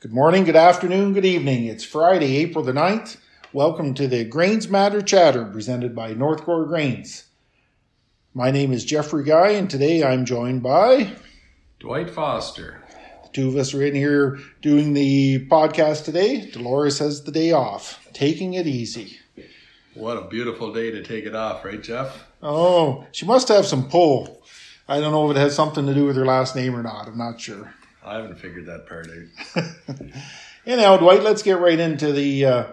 Good morning, good afternoon, good evening. It's Friday, April the 9th. Welcome to the Grains Matter Chatter presented by Northcore Grains. My name is Jeffrey Guy, and today I'm joined by Dwight Foster. the two of us are in here doing the podcast today. Dolores has the day off, taking it easy. What a beautiful day to take it off, right, Geoff? Oh, she must have some pull. I don't know if it has something to do with her last name or not. I'm not sure. I haven't figured that part out. Anyhow, Dwight, let's get right into the uh,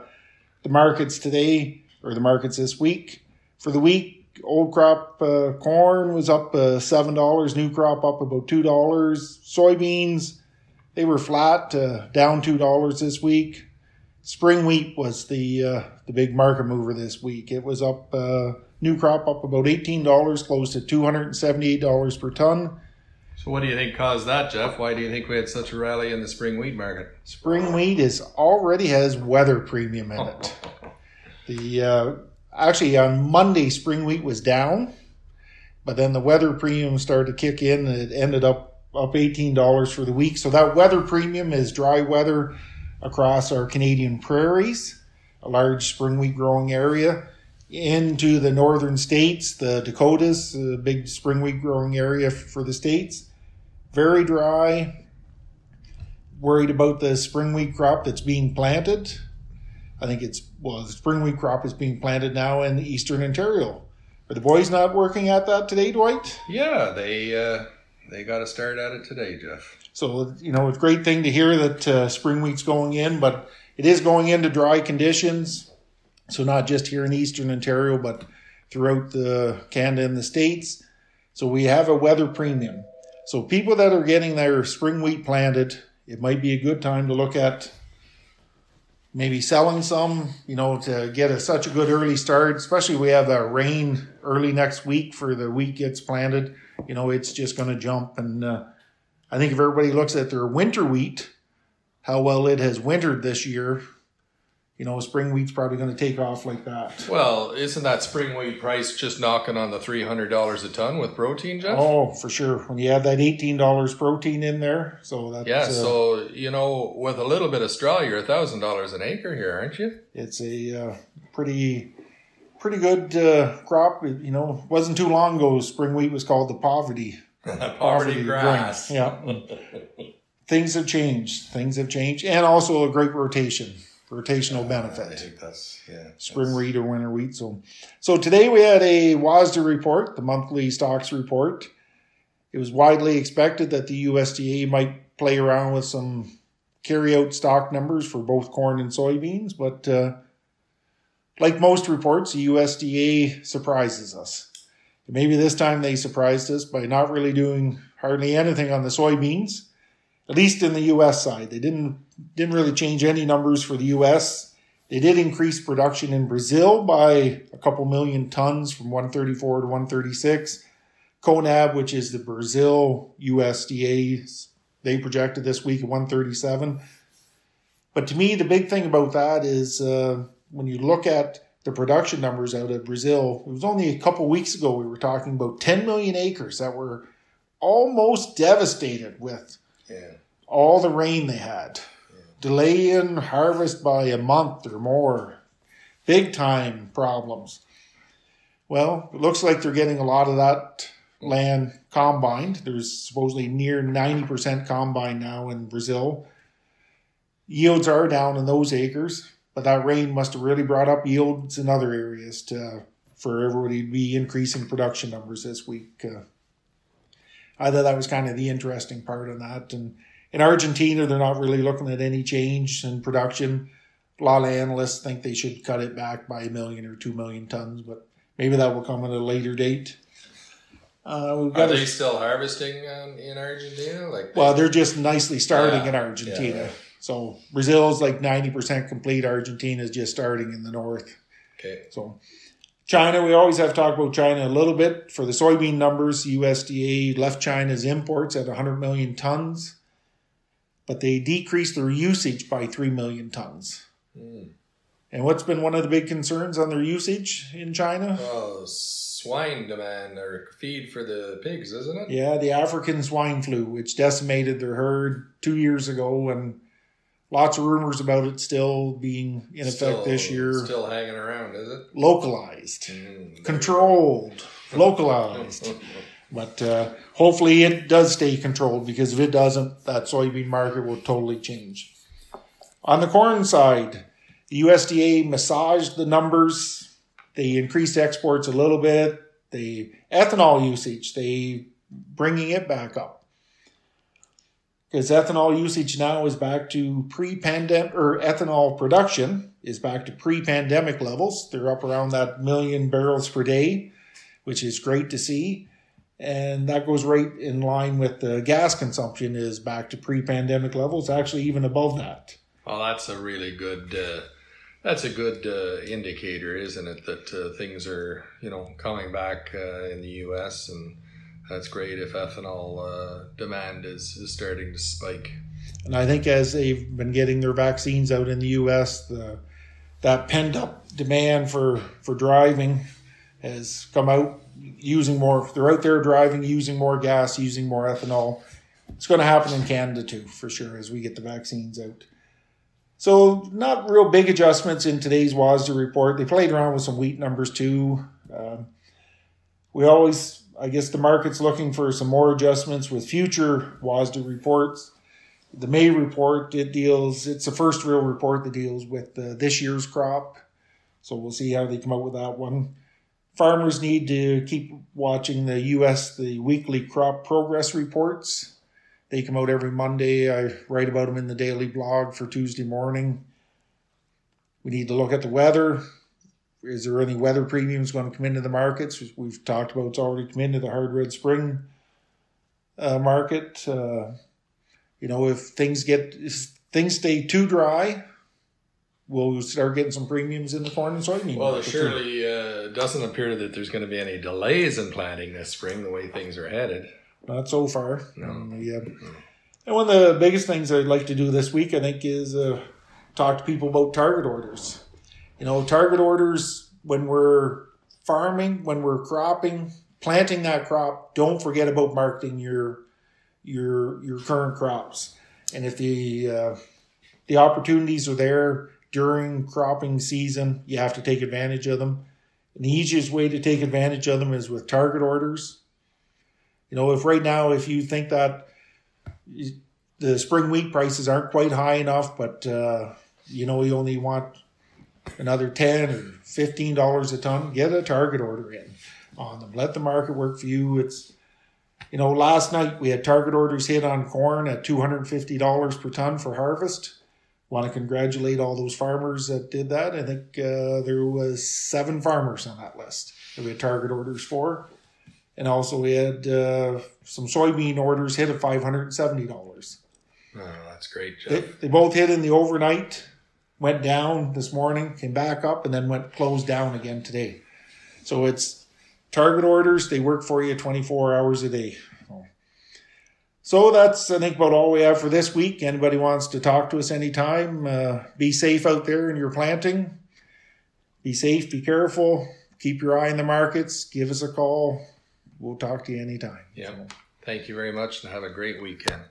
the markets today or the markets this week. For the week, old crop uh, corn was up uh, seven dollars, new crop up about two dollars. Soybeans they were flat, uh, down two dollars this week. Spring wheat was the uh, the big market mover this week. It was up uh, new crop up about eighteen dollars, close to two hundred and seventy eight dollars per ton. So, what do you think caused that, Geoff? Why do you think we had such a rally in the spring wheat market? Spring wheat is already has weather premium in it. The uh, actually on Monday, spring wheat was down, but then the weather premium started to kick in, and it ended up up eighteen dollars for the week. So that weather premium is dry weather across our Canadian prairies, a large spring wheat growing area, into the northern states, the Dakotas, a big spring wheat growing area for the states. Very dry. Worried about the spring wheat crop that's being planted. I think it's well, the spring wheat crop is being planted now in eastern Ontario. Are the boys not working at that today, Dwight? Yeah, they uh, they got to start at it today, Geoff. So you know, it's a great thing to hear that uh, spring wheat's going in, but it is going into dry conditions. So not just here in eastern Ontario, but throughout the Canada and the states. So we have a weather premium. So people that are getting their spring wheat planted, it might be a good time to look at maybe selling some, you know, to get a, such a good early start, especially we have that rain early next week for the wheat gets planted. You know, it's just going to jump. And uh, I think if everybody looks at their winter wheat, how well it has wintered this year, you know, spring wheat's probably going to take off like that. Well, isn't that spring wheat price just knocking on the three hundred dollars a ton with protein, Geoff? Oh, for sure. When you have that eighteen dollars protein in there, so that's yeah. uh, So you know, with a little bit of straw, you're a thousand dollars an acre here, aren't you? it's a uh, pretty pretty good uh, crop. It, you know, wasn't too long ago. Spring wheat was called the poverty Poverty grass. grain. Yeah, things have changed. Things have changed, and also a great rotation, rotational I benefit. think that's yeah. spring that's- wheat or winter wheat. So, so today we had a WASDE report, the monthly stocks report. It was widely expected that the USDA might play around with some carry-out stock numbers for both corn and soybeans, but uh, like most reports, the USDA surprises us. Maybe this time they surprised us by not really doing hardly anything on the soybeans, at least in the U.S. side. They didn't didn't really change any numbers for the U.S. They did increase production in Brazil by a couple million tons from 134 to 136. CONAB, which is the Brazil USDA, they projected this week at 137. But to me, the big thing about that is uh, when you look at the production numbers out of Brazil, it was only a couple weeks ago we were talking about 10 million acres that were almost devastated with Yeah. all the rain they had, delaying harvest by a month or more, big time problems. Well, it looks like they're getting a lot of that land combined. There's supposedly near 90% combine now in Brazil. Yields are down in those acres, but that rain must have really brought up yields in other areas to for everybody to be increasing production numbers this week. Uh, I thought that was kind of the interesting part on that. And in Argentina, they're not really looking at any change in production. A lot of analysts think they should cut it back by a million or two million tons, but maybe that will come at a later date. Uh, Are got a- they still harvesting um, in Argentina? Like, well, they're just nicely starting Yeah, in Argentina. yeah. So Brazil's like 90% complete. Argentina's just starting in the north. okay. So China, we always have talked about China a little bit. For the soybean numbers, USDA left China's imports at 100 million tons, but they decreased their usage by 3 million tons. Hmm. And what's been one of the big concerns on their usage in China? Oh, swine demand or feed for the pigs, isn't it? Yeah, the African swine flu, which decimated their herd two years ago, and lots of rumors about it still being in effect Still- this year. Still hanging around, is it? Localized, Mm, controlled, localized. But uh, hopefully it does stay controlled because if it doesn't, that soybean market will totally change. On the corn side, the USDA massaged the numbers. They increased exports a little bit. The ethanol usage, they bringing it back up. Because ethanol usage now is back to pre-pandemic, or ethanol production is back to pre-pandemic levels. They're up around that million barrels per day, which is great to see and that goes right in line with the gas consumption is back to pre-pandemic levels actually even above that Well, that's a really good. Uh, that's a good uh, indicator, isn't it? That uh, things are, you know, coming back uh, in the U.S. and that's great if ethanol uh, demand is, is starting to spike. and i think as they've been getting their vaccines out in the us the that pent up demand for for driving has come out using more they're out there driving using more gas using more ethanol it's going to happen in canada too for sure as we get the vaccines out so not real big adjustments in today's WASDE report. They played around with some wheat numbers too. Um, we always, I guess, the market's looking for some more adjustments with future WASDE reports. The May report it deals. It's the first real report that deals with uh, this year's crop. So we'll see how they come out with that one. Farmers need to keep watching the U.S. the weekly crop progress reports. They come out every Monday. I write about them in the daily blog for Tuesday morning. We need to look at the weather. Is there any weather premiums going to come into the markets? We've talked about it's already come into the hard red spring uh, market. Uh, you know, if things get if things stay too dry, we'll start getting some premiums in the corn and soybean. Well, it market, surely uh, doesn't appear that there's going to be any delays in planting this spring. The way things are headed. Not so far. No. Um, yeah. And one of the biggest things I'd like to do this week, I think, is uh, talk to people about target orders. You know, target orders when we're farming, when we're cropping, planting that crop. Don't forget about marketing your your your current crops. And if the uh, the opportunities are there during cropping season, you have to take advantage of them. And the easiest way to take advantage of them is with target orders. You know, if right now, if you think that the spring wheat prices aren't quite high enough, but uh, you know you only want another ten or fifteen dollars a ton, get a target order in on them. Let the market work for you. It's you know, last night we had target orders hit on corn at two hundred and fifty dollars per ton for harvest. Want to congratulate all those farmers that did that. I think uh, there was seven farmers on that list that we had target orders for. And also we had uh, some soybean orders hit at five hundred and seventy dollars. Oh, that's great. They, they both hit in the overnight, went down this morning, came back up, and then went closed down again today. So it's target orders. They work for you twenty four hours a day. So that's I think about all we have for this week. Anybody wants to talk to us anytime? Uh, be safe out there in your planting. Be safe. Be careful. Keep your eye on the markets. Give us a call. We'll talk to you anytime. Yeah. Thank you very much and have a great weekend.